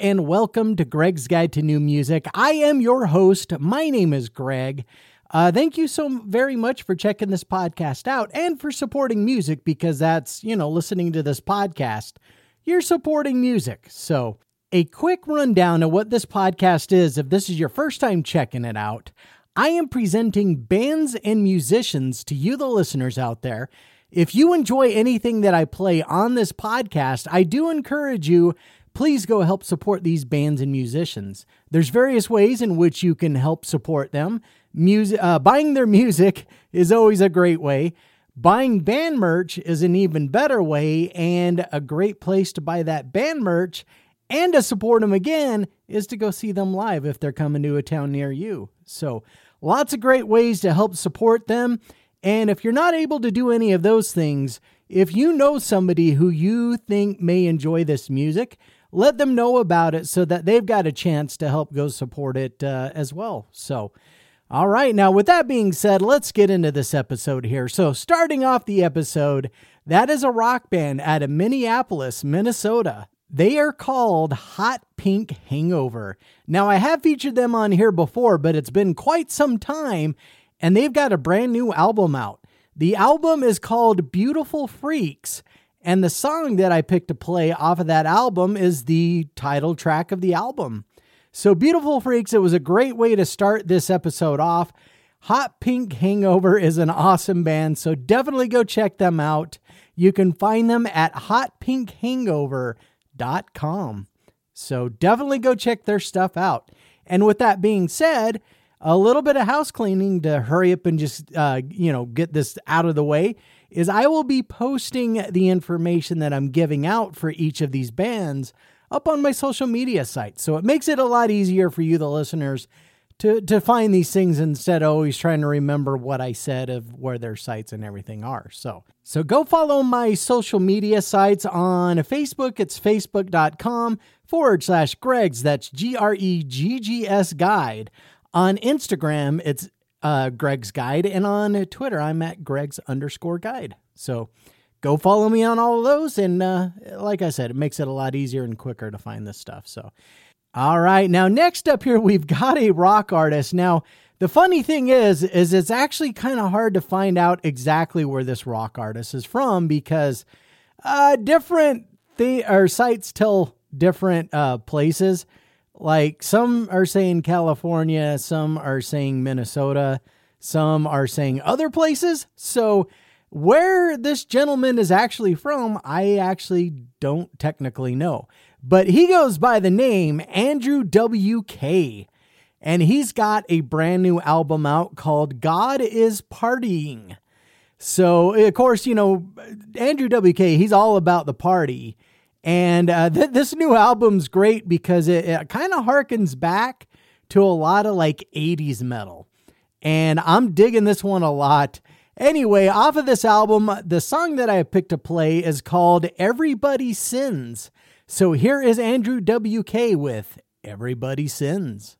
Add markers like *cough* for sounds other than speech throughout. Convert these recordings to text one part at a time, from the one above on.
and welcome to Gregg's Guide to New Music. I am your host. My name is Greg. Uh, thank you so very much for checking this podcast out and for supporting music because that's, you know, listening to this podcast. You're supporting music. So, a quick rundown of what this podcast is if this is your first time checking it out. I am presenting bands and musicians to you, the listeners out there. If you enjoy anything that I play on this podcast, I do encourage you please go help support these bands and musicians. There's various ways in which you can help support them. Music, uh, buying their music is always a great way. Buying band merch is an even better way, and a great place to buy that band merch and to support them again is to go see them live if they're coming to a town near you. So, lots of great ways to help support them. And if you're not able to do any of those things, if you know somebody who you think may enjoy this music, let them know about it so that they've got a chance to help go support it uh, as well. So, all right, now with that being said, let's get into this episode here. So, starting off the episode, that is a rock band out of Minneapolis, Minnesota. They are called Hot Pink Hangover. Now, I have featured them on here before, but it's been quite some time, and they've got a brand new album out. The album is called Beautiful Freaks, and the song that I picked to play off of that album is the title track of the album. So, Beautiful Freaks, it was a great way to start this episode off. Hot Pink Hangover is an awesome band, so definitely go check them out. You can find them at hotpinkhangover.com. So, definitely go check their stuff out. And with that being said, a little bit of house cleaning to hurry up and just, uh, you know, get this out of the way is I will be posting the information that I'm giving out for each of these bands up on my social media sites. So it makes it a lot easier for you, the listeners, to, to find these things instead of always trying to remember what I said of where their sites and everything are. So, so go follow my social media sites on Facebook. It's facebook.com forward slash Gregg's. That's G R E G G S guide. On Instagram, it's uh, Gregg's guide. And on Twitter, I'm at Gregg's underscore guide. So go follow me on all of those. And uh, like I said, it makes it a lot easier and quicker to find this stuff. So, all right. Now, next up here, we've got a rock artist. Now, the funny thing is, is it's actually kind of hard to find out exactly where this rock artist is from because uh, different th- or sites tell different uh, places. Like some are saying California, some are saying Minnesota, some are saying other places. So where this gentleman is actually from, I actually don't technically know. But he goes by the name Andrew W.K. And he's got a brand new album out called God is Partying. So, of course, you know, Andrew W.K., he's all about the party. And uh, th- this new album's great because it, it kind of harkens back to a lot of like 80s metal. And I'm digging this one a lot. Anyway, off of this album, the song that I picked to play is called Everybody Sins. So here is Andrew WK with Everybody Sins.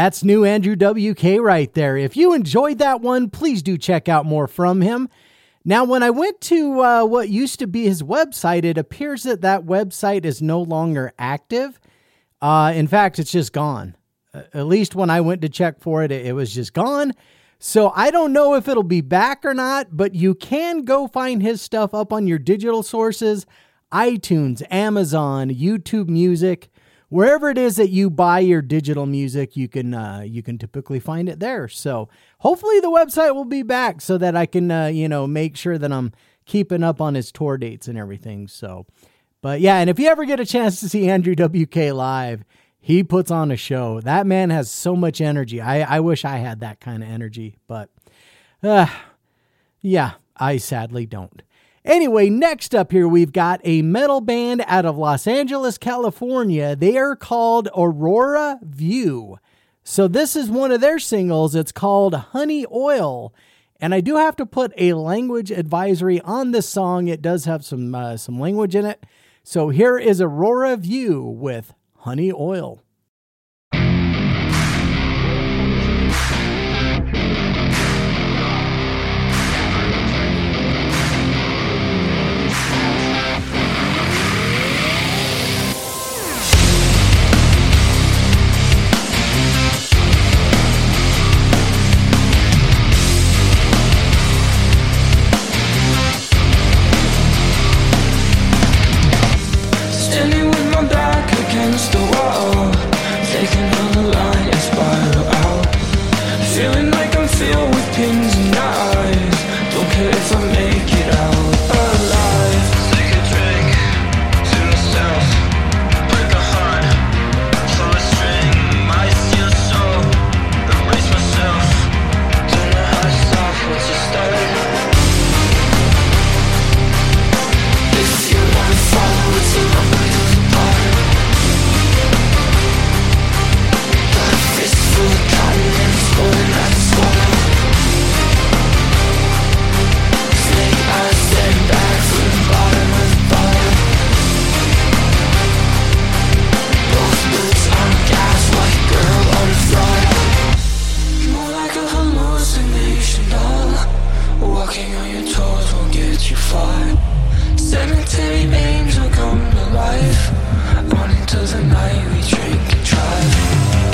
That's new Andrew WK right there. If you enjoyed that one, please do check out more from him. Now, when I went to uh, what used to be his website, it appears that that website is no longer active. Uh, in fact, it's just gone. At least when I went to check for it, it was just gone. So I don't know if it'll be back or not, but you can go find his stuff up on your digital sources iTunes, Amazon, YouTube Music wherever it is that you buy your digital music, you can uh, you can typically find it there. So hopefully the website will be back so that I can uh, you know make sure that I'm keeping up on his tour dates and everything. So, but yeah, and if you ever get a chance to see Andrew WK live, he puts on a show. That man has so much energy. I I wish I had that kind of energy, but uh, yeah, I sadly don't. Anyway, next up here, we've got a metal band out of Los Angeles, California. They are called Aurora View. So, this is one of their singles. It's called Honey Oil. And I do have to put a language advisory on this song. It does have some, uh, some language in it. So, here is Aurora View with Honey Oil. Cemetery angel come to life. On into the night we drink and drive.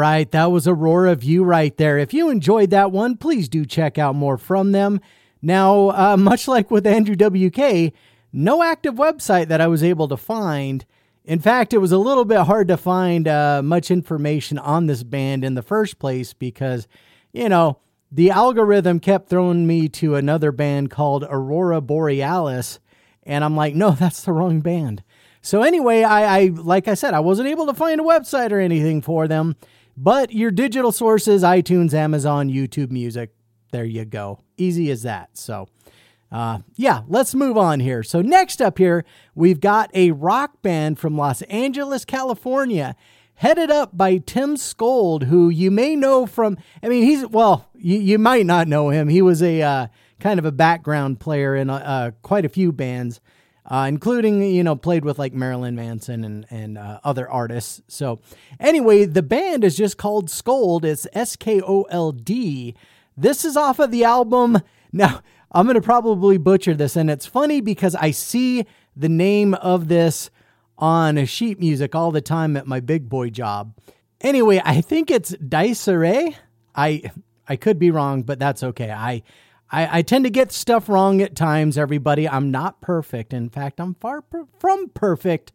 Right, that was Aurora View right there. If you enjoyed that one, please do check out more from them. Now, uh, *laughs* much like with Andrew WK, no active website that I was able to find. In fact, it was a little bit hard to find uh, much information on this band in the first place because, you know, the algorithm kept throwing me to another band called Aurora Borealis. And I'm like, no, *laughs* that's the wrong band. So anyway, I, I like I said, I wasn't able to find a website or anything for them. But your digital sources, iTunes, Amazon, YouTube Music, there you go. Easy as that. So uh, yeah, let's move on here. So, next up here, we've got a rock band from Los Angeles, California, headed up by Tim Skold, who you may know from, I mean, he's, well, you, you might not know him. He was a uh, kind of a background player in uh, quite a few bands. Uh, including you know played with like Marilyn Manson and and uh, other artists. So anyway, the band is just called Skold. It's S K O L D. This is off of the album. Now I'm to probably butcher this. And it's funny because I see the name of this on sheet music all the time at my big boy job. Anyway, I think it's Dies Irae. I I could be wrong, but that's okay. I, I, I tend to get stuff wrong at times, everybody. I'm not perfect. In fact, I'm far per- from perfect.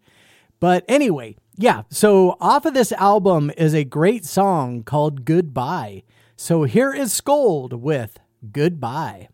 But anyway, yeah. So off of this album is a great song called Goodbye. So here is Skold with Goodbye.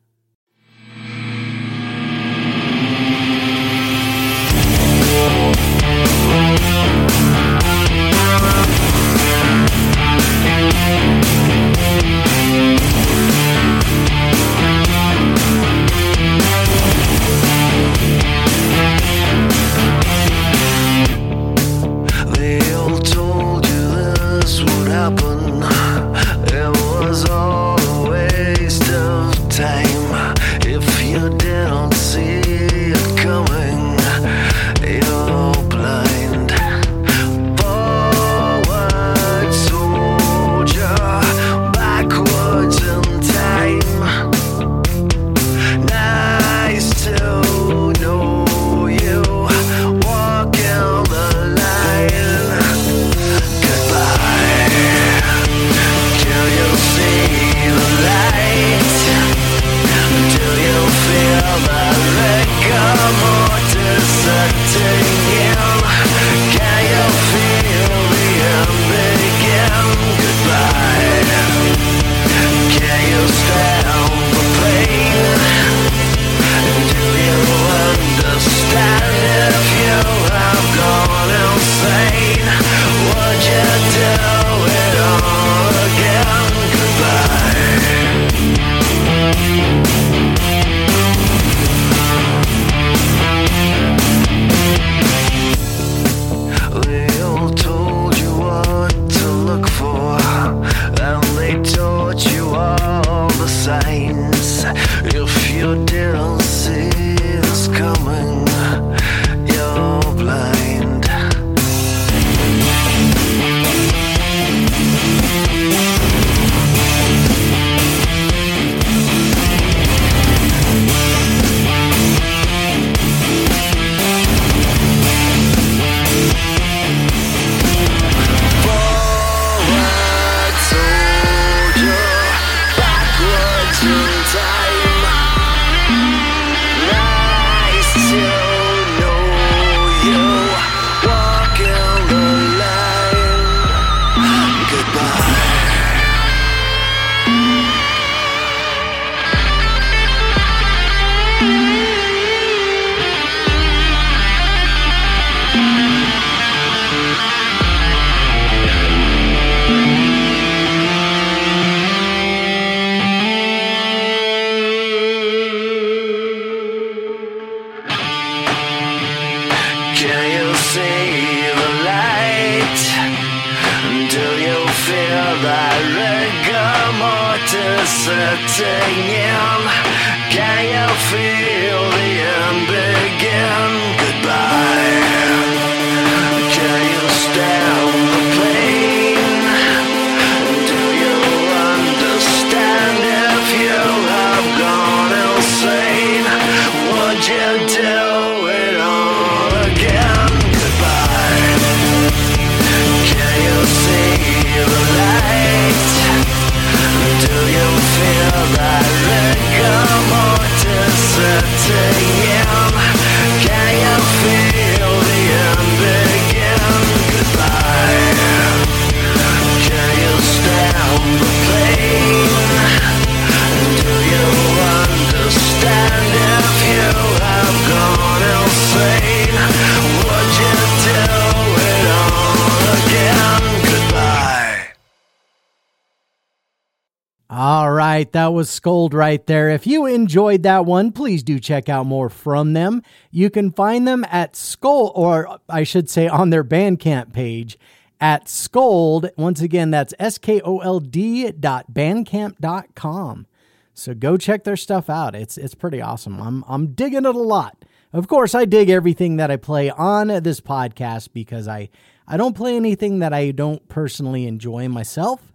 Right, that was Skold right there. If you enjoyed that one, please do check out more from them. You can find them at Skull, or I should say on their Bandcamp page at Skold. Once again, that's S K O L D dot bandcamp dot com. So go check their stuff out. It's it's pretty awesome. I'm I'm digging it a lot. Of course, I dig everything that I play on this podcast because I I don't play anything that I don't personally enjoy myself.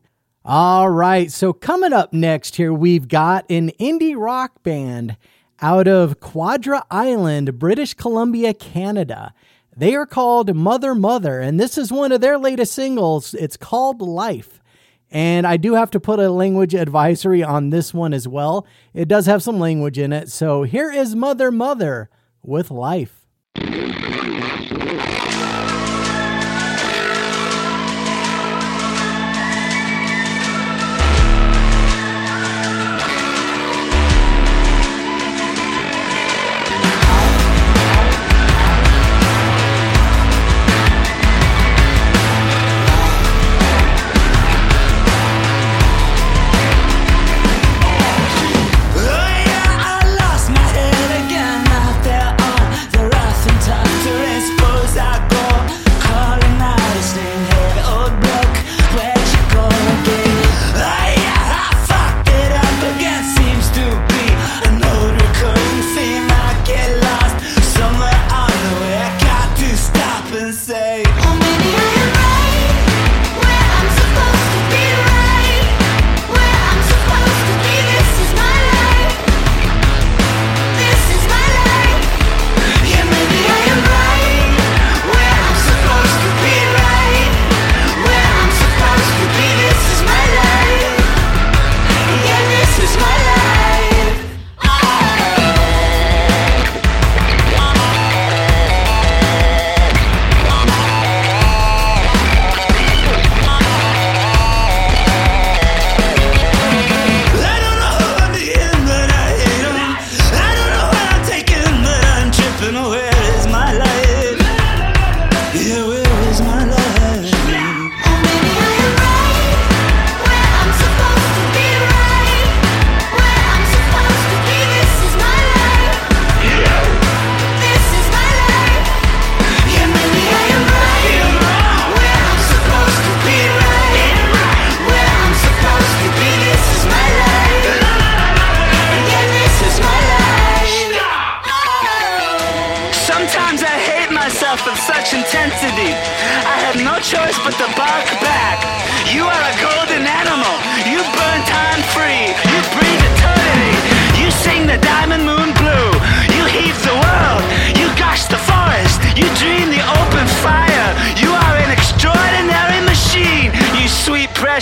All right, so coming up next here, we've got an indie rock band out of Quadra Island, British Columbia, Canada. They are called Mother Mother, and this is one of their latest singles. It's called Life. And I do have to put a language advisory on this one as well. It does have some language in it. So here is Mother Mother with Life.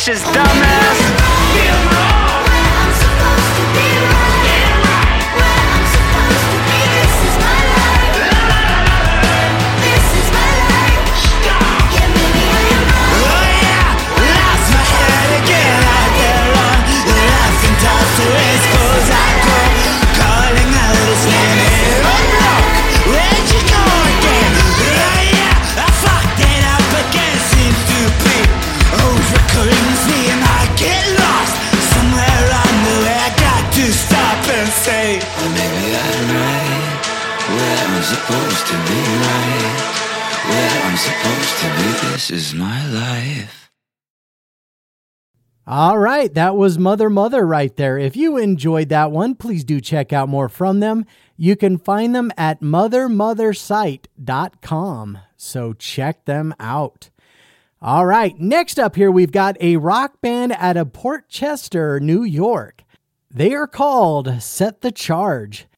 Precious dumbass. Is my life. All right, that was Mother Mother right there. If you enjoyed that one, please do check out more from them. You can find them at mothermothersite.com. So check them out. All right, next up here, we've got a rock band out of Port Chester, New York. They are called Set the Charge.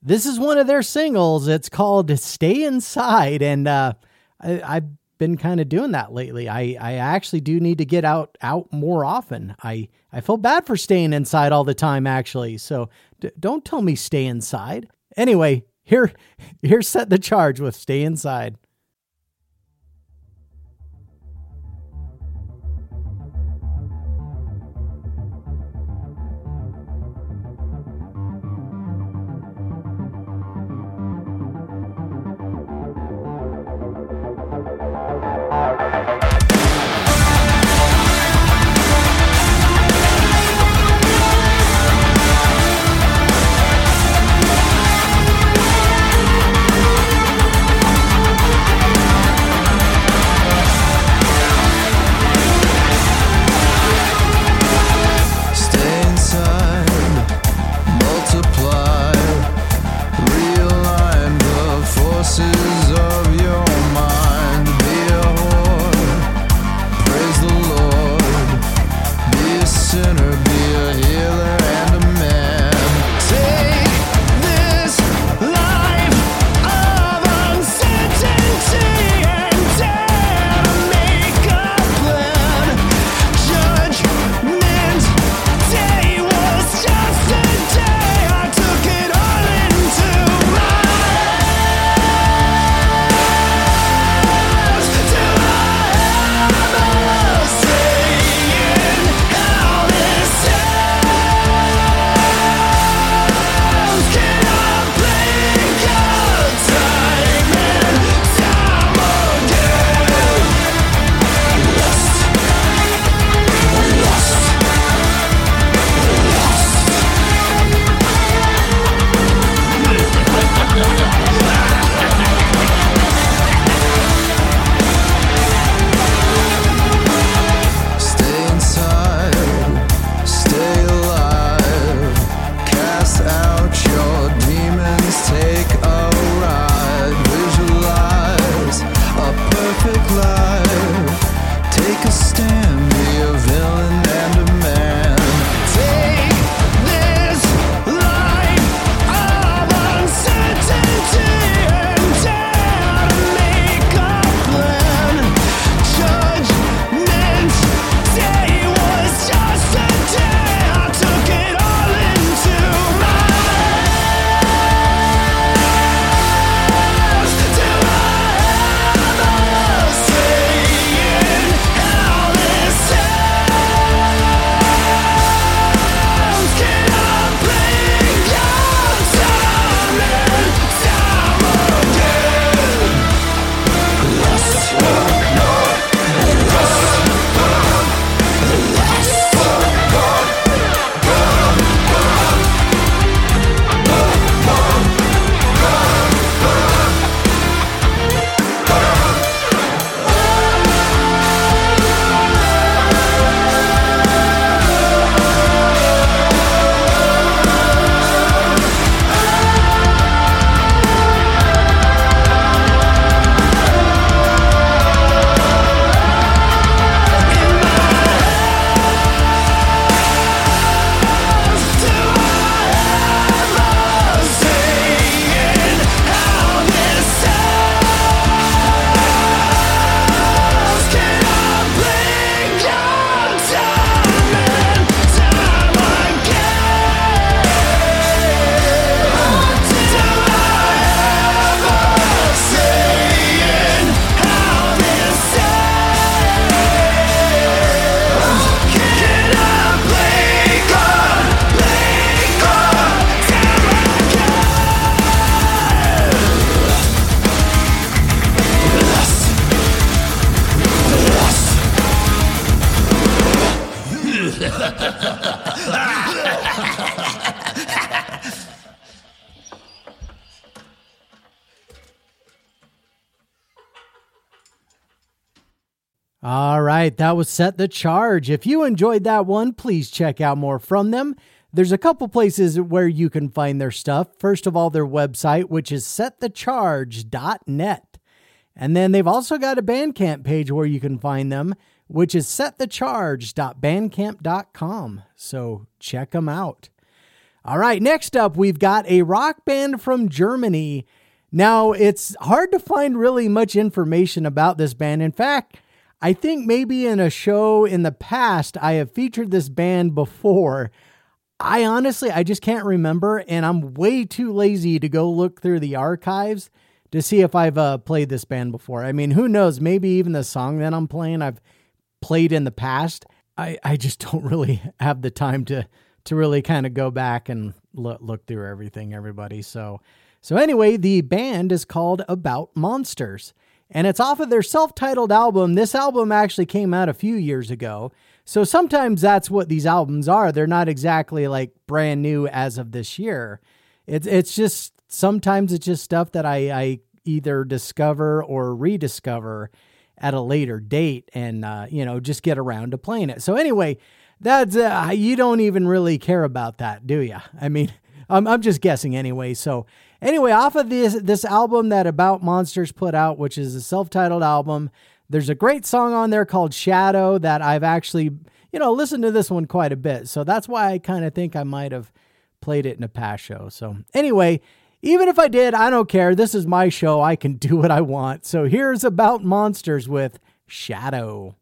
This is one of their singles. It's called Stay Inside. And uh, I, I've been kind of doing that lately. I, I actually do need to get out out more often. I, I feel bad for staying inside all the time, actually. So d- don't tell me stay inside. Anyway, here, *laughs* here set the charge with stay inside. That was Set the Charge. If you enjoyed that one, please check out more from them. There's a couple places where you can find their stuff. First of all, their website, which is setthecharge.net. And then they've also got a Bandcamp page where you can find them, which is setthecharge.bandcamp.com. So check them out. All right, next up, we've got a rock band from Germany. Now, it's hard to find really much information about this band. In fact, I think maybe in a show in the past, I have featured this band before. I honestly, I just can't remember, and I'm way too lazy to go look through the archives to see if I've uh, played this band before. I mean, who knows? Maybe even the song that I'm playing, I've played in the past. I, I just *laughs* don't really have the time to to really kind of go back and look look through everything, everybody. So so anyway, the band is called About Monsters, and it's off of their self-titled album. This album actually came out a few years ago. So sometimes that's what these albums are. They're not exactly like brand new as of this year. It's it's just sometimes it's just stuff that I, I either discover or rediscover at a later date and uh, you know just get around to playing it. So anyway, that's uh, you don't even really care about that, do you? I mean, *laughs* I'm I'm just guessing anyway. So anyway, off of this this album that About Monsters put out, which is a self-titled album, there's a great song on there called Shadow that I've actually you know listened to this one quite a bit. So that's why I kind of think I might have played it in a past show. So anyway, even if I did, I don't care. This is my show. I can do what I want. So here's About Monsters with Shadow.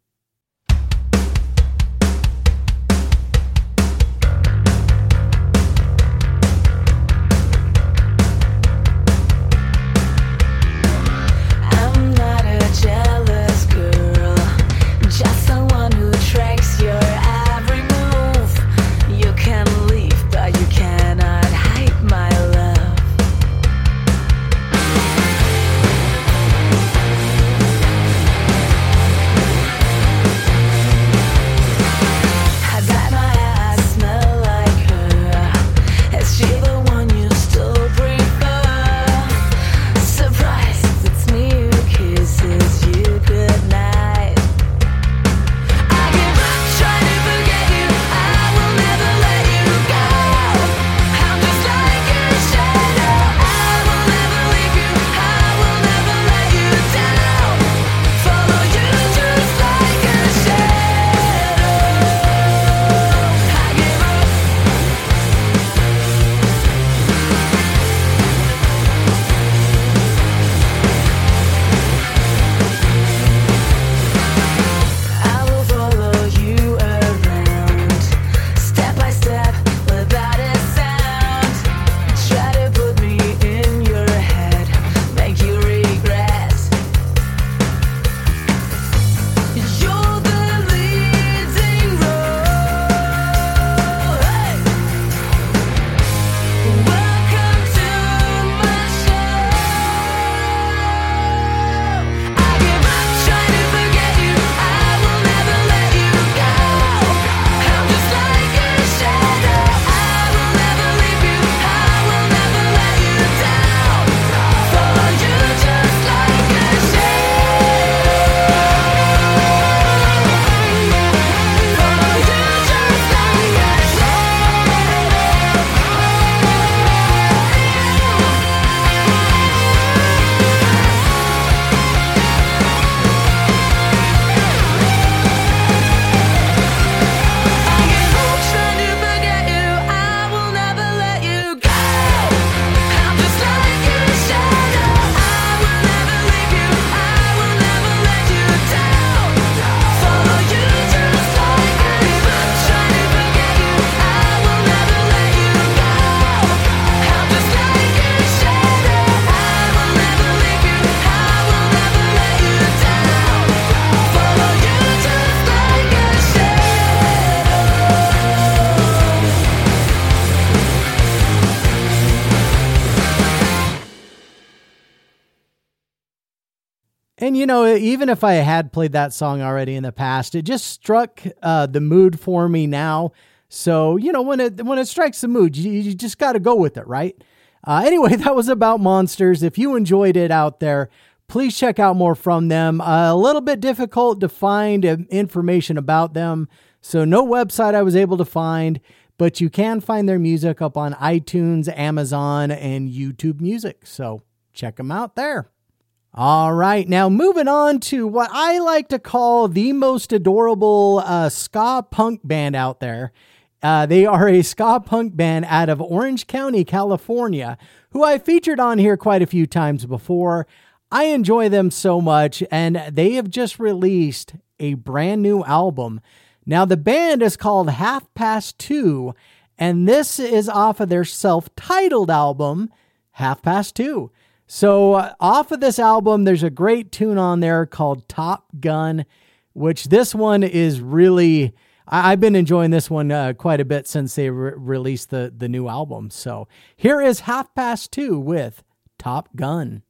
You know, even if I had played that song already in the past, it just struck uh, the mood for me now. So you know, when it when it strikes the mood, you, you just got to go with it, right? Uh, anyway, *laughs* that was about monsters. If you enjoyed it out there, please check out more from them. Uh, a little bit difficult to find uh, information about them, so no website I was able to find, but you can find their music up on iTunes, Amazon, and YouTube Music. So check them out there. All right, now moving on to what I like to call the most adorable uh, ska punk band out there. Uh, they are a ska punk band out of Orange County, California, who I featured on here quite a few times before. I enjoy them so much, and they have just released a brand new album. Now, the band is called Half Past Two, and this is off of their self titled album, Half Past Two. So, uh, off of this album, there's a great tune on there called Top Gun, which this one is really. I- I've been enjoying this one uh, quite a bit since they re- released the, the new album. So, here is Half Past Two with Top Gun.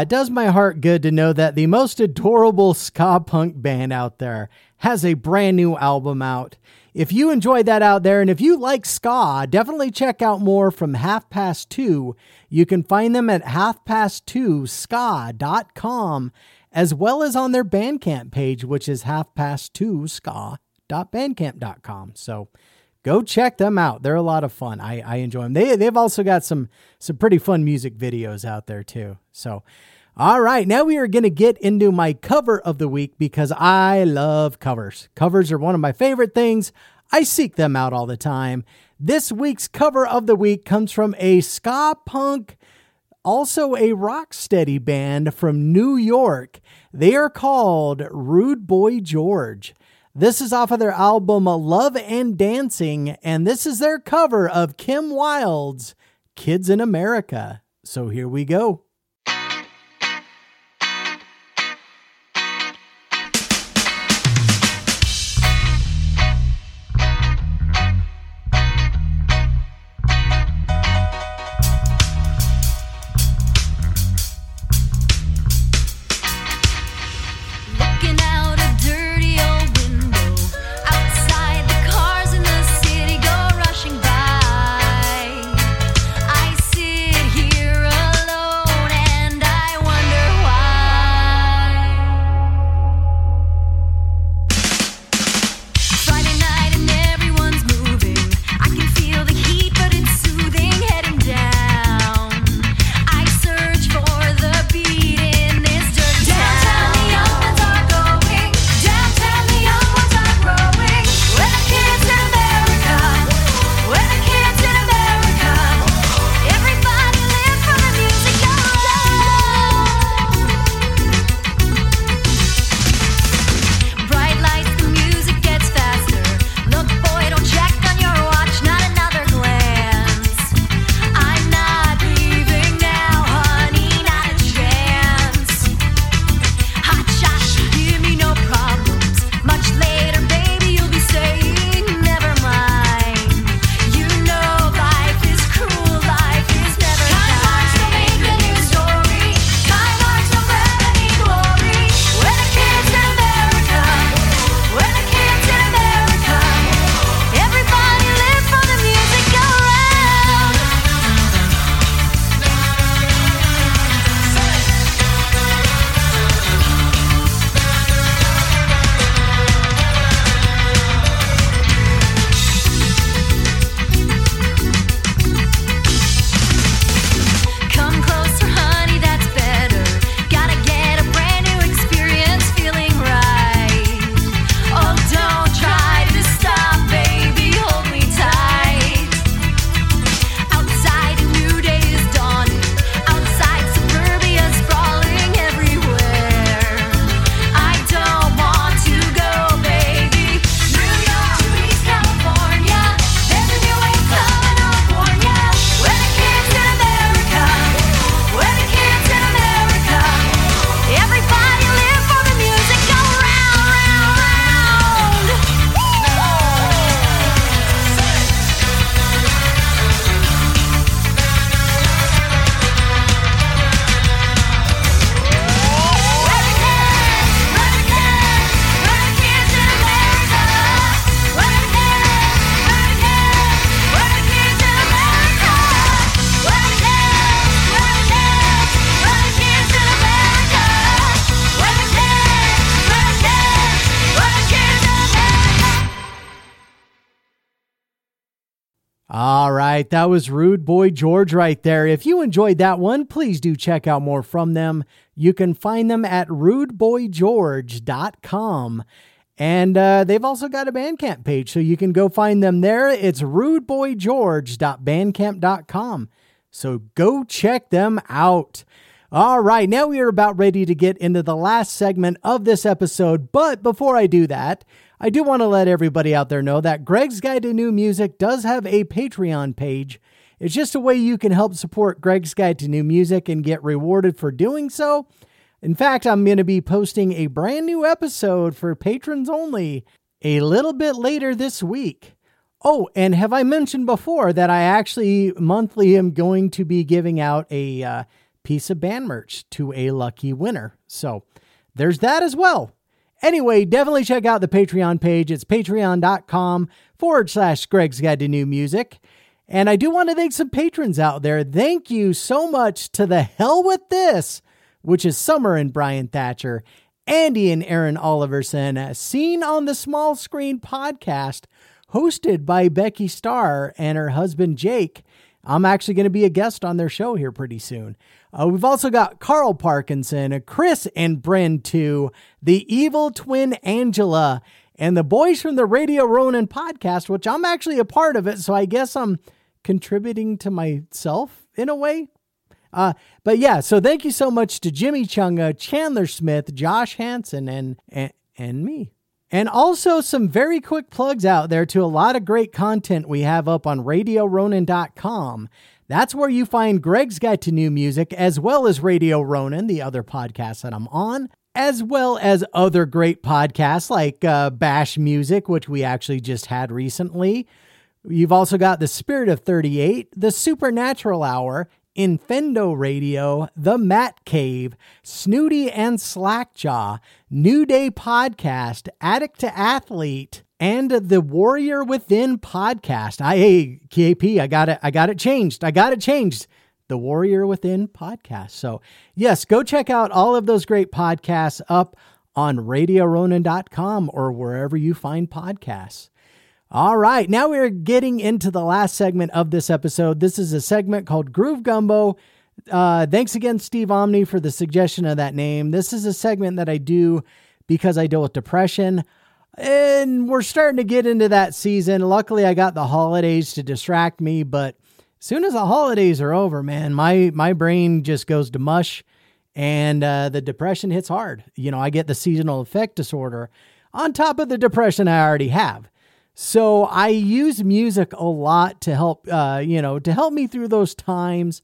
It does my heart good to know that the most adorable ska punk band out there has a brand new album out. if you enjoyed that out there, and if you like ska, definitely check out more from Half Past Two. You can find them at halfpasttwoska.com as well as on their Bandcamp page, which is halfpasttwoska.bandcamp.com. So go check them out. They're a lot of fun. I, I enjoy them. They, they've also got some, some pretty fun music videos out there too. So, all right, now we are going to get into my cover of the week because I love covers. Covers are one of my favorite things. I seek them out all the time. This week's cover of the week comes from a ska punk, also a rock steady band from New York. They are called Rude Boy George. This is off of their album Love and Dancing, and this is their cover of Kim Wilde's Kids in America. So here we go. All right, that was Rude Boy George right there. If you enjoyed that one, please do check out more from them. You can find them at rudeboygeorge.com. And uh, they've also got a Bandcamp page, so you can go find them there. It's rudeboygeorge.bandcamp.com. So go check them out. All right, now we are about ready to get into the last segment of this episode. But before I do that, I do want to let everybody out there know that Gregg's Guide to New Music does have a Patreon page. It's just a way you can help support Gregg's Guide to New Music and get rewarded for doing so. In fact, I'm going to be posting a brand new episode for patrons only a little bit later this week. Oh, and have I mentioned before that I actually monthly am going to be giving out a uh, piece of band merch to a lucky winner? So there's that as well. Anyway, definitely check out the Patreon page. It's patreon.com forward slash Gregg's Guide to New Music. And I do want to thank some patrons out there. Thank you so much to the Hell with This, which is Summer and Brian Thatcher, Andy and Aaron Oliverson, seen on the small screen podcast hosted by Becky Starr and her husband Jake. I'm actually going to be a guest on their show here pretty soon. Uh, we've also got Carl Parkinson, Chris and Bryn too, the evil twin Angela, and the boys from the Radio Ronin podcast, which I'm actually a part of it. So I guess I'm contributing to myself in a way. Uh, but yeah, so thank you so much to Jimmy Chunga, Chandler Smith, Josh Hansen, and, and and me. And also some very quick plugs out there to a lot of great content we have up on RadioRonin.com. That's where you find Gregg's Guide to New Music, as well as Radio Ronin, the other podcast that I'm on, as well as other great podcasts like uh, Bash Music, which we actually just had recently. You've also got The Spirit of 38, The Supernatural Hour, Infendo Radio, The Matt Cave, Snooty and Slackjaw, New Day Podcast, Addict to Athlete, and the Warrior Within podcast. I hey, KP, I got it, I got it changed. I got it changed. The Warrior Within podcast. So, yes, go check out all of those great podcasts up on radioronin.com or wherever you find podcasts. All right, now we're getting into the last segment of this episode. This is a segment called Groove Gumbo. Uh, thanks again, Steve Omni, for the suggestion of that name. This is a segment that I do because I deal with depression. And we're starting to get into that season. Luckily, I got the holidays to distract me, but as soon as the holidays are over, man, my my brain just goes to mush and uh, the depression hits hard. You know, I get the seasonal affect disorder on top of the depression I already have. So I use music a lot to help, uh, you know, to help me through those times.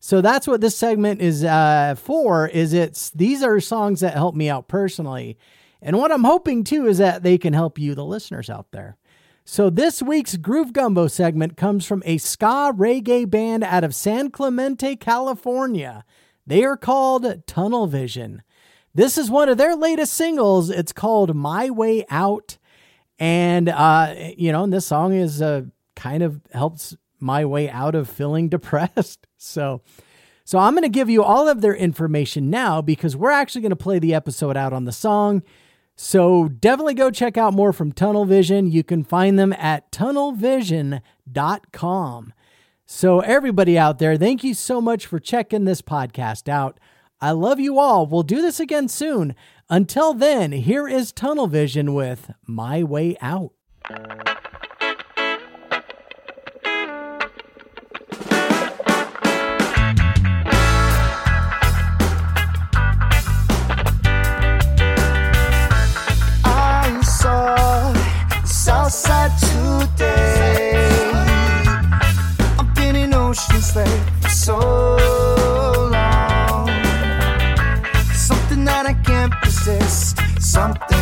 So that's what this segment is uh, for. Is it's these are songs that help me out personally, and what I'm hoping too is that they can help you, the listeners out there. So this week's Groove Gumbo segment comes from a ska reggae band out of San Clemente, California. They are called Tunnel Vision. This is one of their latest singles. It's called My Way Out. And, uh, you know, and this song is uh, kind of helps my way out of feeling *laughs* depressed. So, so I'm going to give you all of their information now because we're actually going to play the episode out on the song. So definitely go check out more from Tunnel Vision. You can find them at tunnelvision.com. So, everybody out there, thank you so much for checking this podcast out. I love you all. We'll do this again soon. Until then, here is Tunnel Vision with My Way Out. Southside today. I've been in Ocean Slave so Something